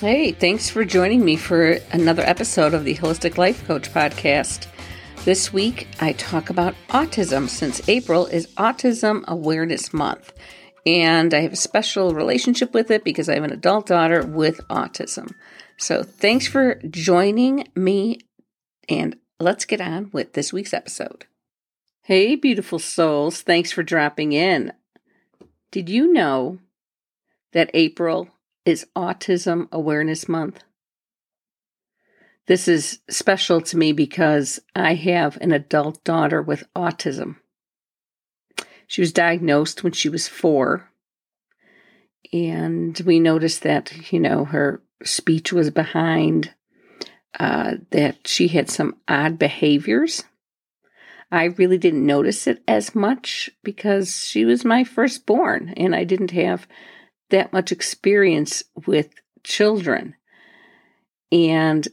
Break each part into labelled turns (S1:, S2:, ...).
S1: Hey, thanks for joining me for another episode of the Holistic Life Coach podcast. This week, I talk about autism since April is Autism Awareness Month. And I have a special relationship with it because I have an adult daughter with autism. So thanks for joining me, and let's get on with this week's episode. Hey, beautiful souls, thanks for dropping in. Did you know that April is Autism Awareness Month. This is special to me because I have an adult daughter with autism. She was diagnosed when she was four, and we noticed that, you know, her speech was behind, uh, that she had some odd behaviors. I really didn't notice it as much because she was my firstborn and I didn't have that much experience with children. And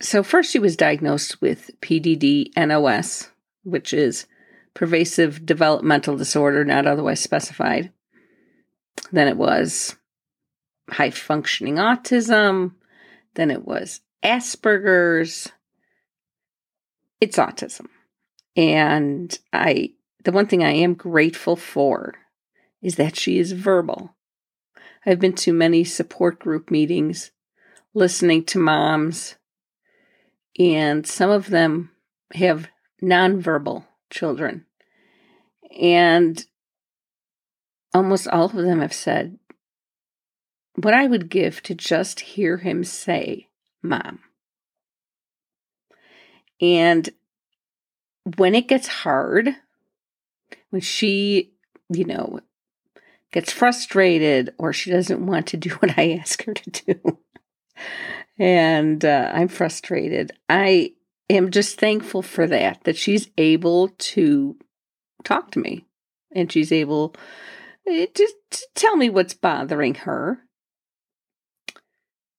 S1: so, first, she was diagnosed with PDD NOS, which is pervasive developmental disorder, not otherwise specified. Then it was high functioning autism. Then it was Asperger's. It's autism. And I, the one thing I am grateful for is that she is verbal. I've been to many support group meetings, listening to moms, and some of them have nonverbal children. And almost all of them have said, What I would give to just hear him say, Mom. And when it gets hard, when she, you know, gets frustrated or she doesn't want to do what I ask her to do. and uh, I'm frustrated. I am just thankful for that, that she's able to talk to me and she's able eh, to, to tell me what's bothering her.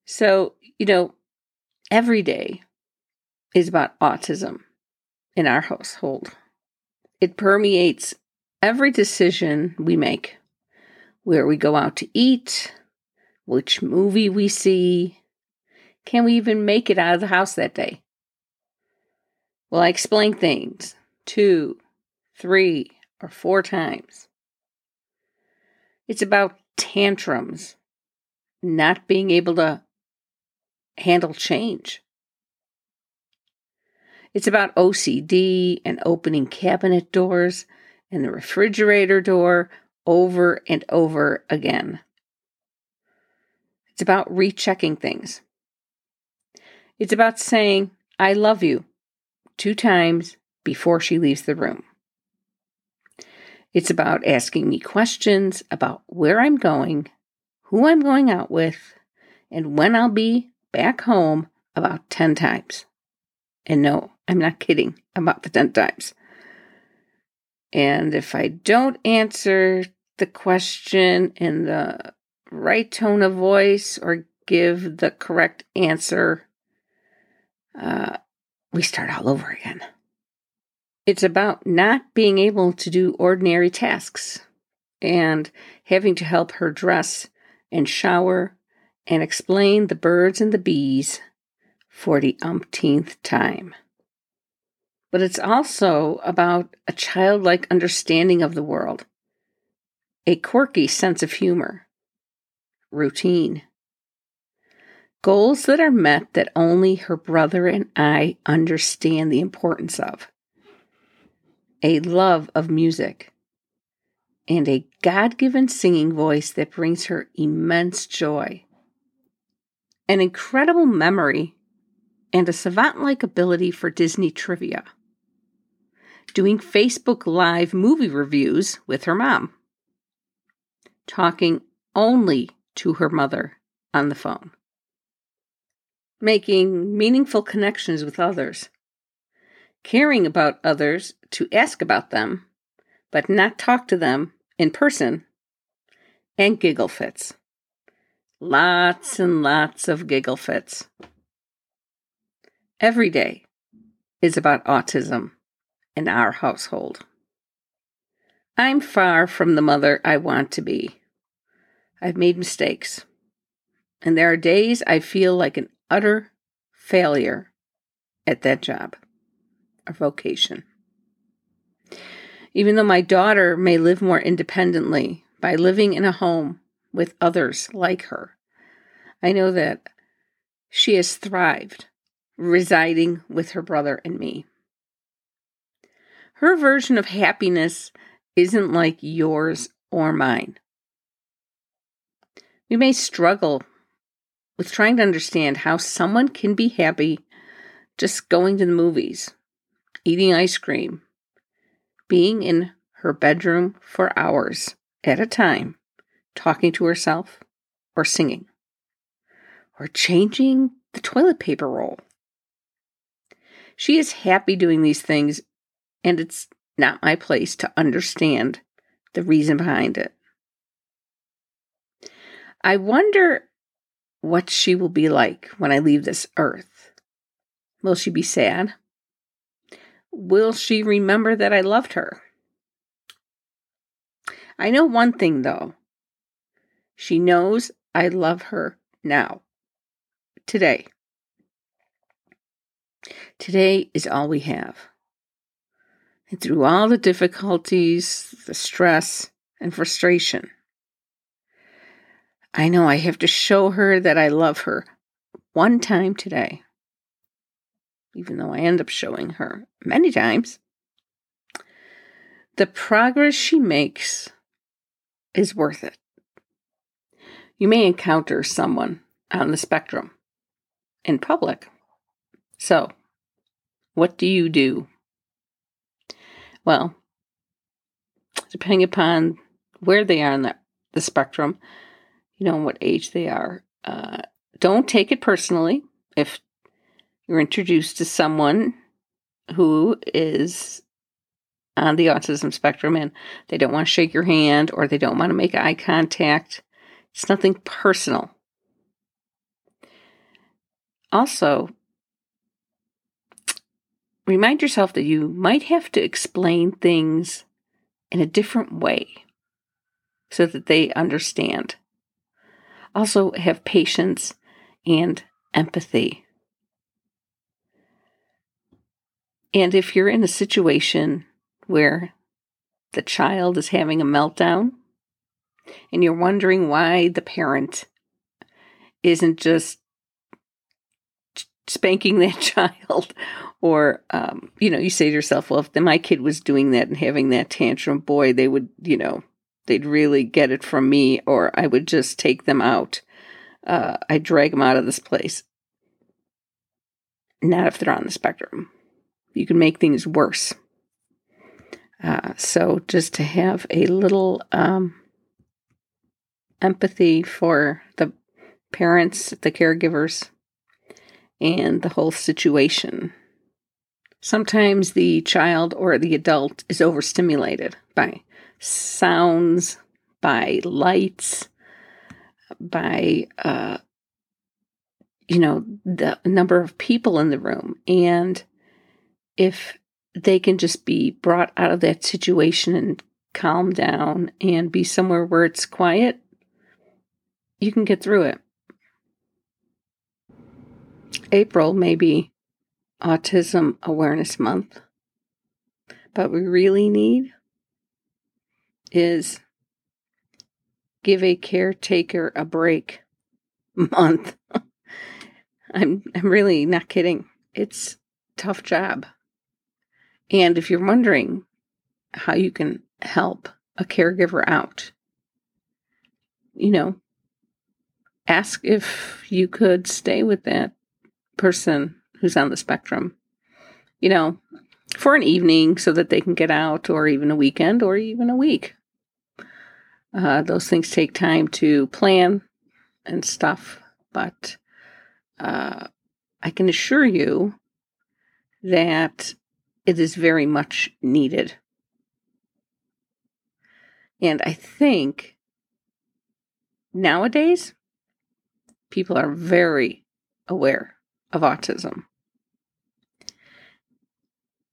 S1: So, you know, every day is about autism in our household. It permeates every decision we make where we go out to eat, which movie we see. Can we even make it out of the house that day? Well, I explain things two, three, or four times. It's about tantrums, not being able to handle change. It's about OCD and opening cabinet doors and the refrigerator door over and over again. It's about rechecking things. It's about saying, I love you two times before she leaves the room. It's about asking me questions about where I'm going, who I'm going out with, and when I'll be back home about 10 times. And no, I'm not kidding about the 10 times. And if I don't answer the question in the right tone of voice or give the correct answer, uh, we start all over again. It's about not being able to do ordinary tasks and having to help her dress and shower and explain the birds and the bees for the umpteenth time but it's also about a childlike understanding of the world, a quirky sense of humor, routine, goals that are met that only her brother and I understand the importance of, a love of music, and a God given singing voice that brings her immense joy, an incredible memory, and a savant like ability for Disney trivia. Doing Facebook Live movie reviews with her mom, talking only to her mother on the phone, making meaningful connections with others, caring about others to ask about them, but not talk to them in person, and giggle fits. Lots and lots of giggle fits. Every day is about autism in our household. I'm far from the mother I want to be. I've made mistakes. And there are days I feel like an utter failure at that job or vocation. Even though my daughter may live more independently by living in a home with others like her, I know that she has thrived residing with her brother and me. Her version of happiness isn't like yours or mine. We may struggle with trying to understand how someone can be happy just going to the movies, eating ice cream, being in her bedroom for hours at a time, talking to herself, or singing, or changing the toilet paper roll. She is happy doing these things, and it's not my place to understand the reason behind it. I wonder what she will be like when I leave this earth. Will she be sad? Will she remember that I loved her? I know one thing though. She knows I love her now. Today. Today is all we have. And through all the difficulties, the stress, and frustration, I know I have to show her that I love her one time today. Even though I end up showing her many times. The progress she makes is worth it. You may encounter someone on the spectrum in public. So, what do you do? Well, depending upon where they are in the, the spectrum, you know, what age they are. Uh, don't take it personally if you're introduced to someone who is on the autism spectrum and they don't want to shake your hand or they don't want to make eye contact. It's nothing personal. Also, remind yourself that you might have to explain things in a different way so that they understand. Also, have patience and empathy. And if you're in a situation where the child is having a meltdown and you're wondering why the parent isn't just spanking that child or um, you know you say to yourself well if my kid was doing that and having that tantrum boy they would you know they'd really get it from me, or I would just take them out. Uh, I drag them out of this place. Not if they're on the spectrum. You can make things worse. Uh, so just to have a little um, empathy for the parents, the caregivers, and the whole situation. Sometimes the child or the adult is overstimulated by sounds, by lights, by, uh, you know, the number of people in the room. And if they can just be brought out of that situation and calm down and be somewhere where it's quiet, you can get through it. April may be Autism Awareness Month, but we really need is give a caretaker a break month. I'm I'm really not kidding. It's tough job. And if you're wondering how you can help a caregiver out, you know, ask if you could stay with that person who's on the spectrum. You know, for an evening so that they can get out, or even a weekend, or even a week. Uh, those things take time to plan and stuff, but uh, I can assure you that it is very much needed. And I think nowadays people are very aware of autism.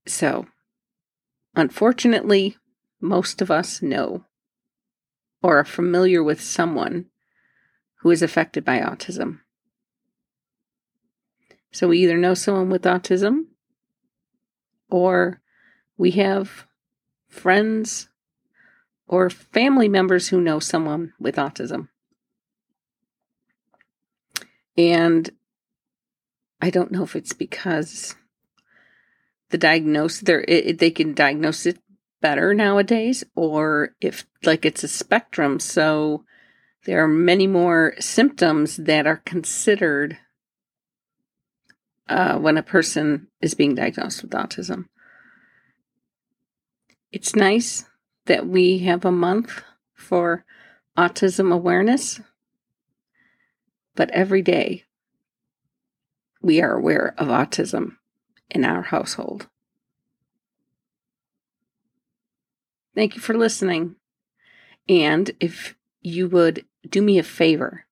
S1: So, unfortunately, most of us know or are familiar with someone who is affected by autism. So we either know someone with autism or we have friends or family members who know someone with autism. And I don't know if it's because the diagnosis there they can diagnose it better nowadays or if like it's a spectrum so there are many more symptoms that are considered uh, when a person is being diagnosed with autism. It's nice that we have a month for autism awareness, but every day we are aware of autism in our household. Thank you for listening. And if you would do me a favor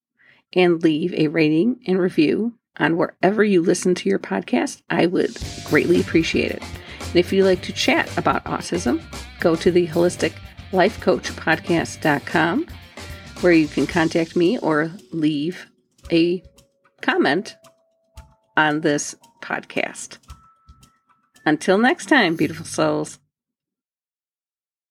S1: and leave a rating and review on wherever you listen to your podcast, I would greatly appreciate it. And if you'd like to chat about autism, go to the holistic life coach podcast.com where you can contact me or leave a comment on this podcast. Until next time, beautiful souls.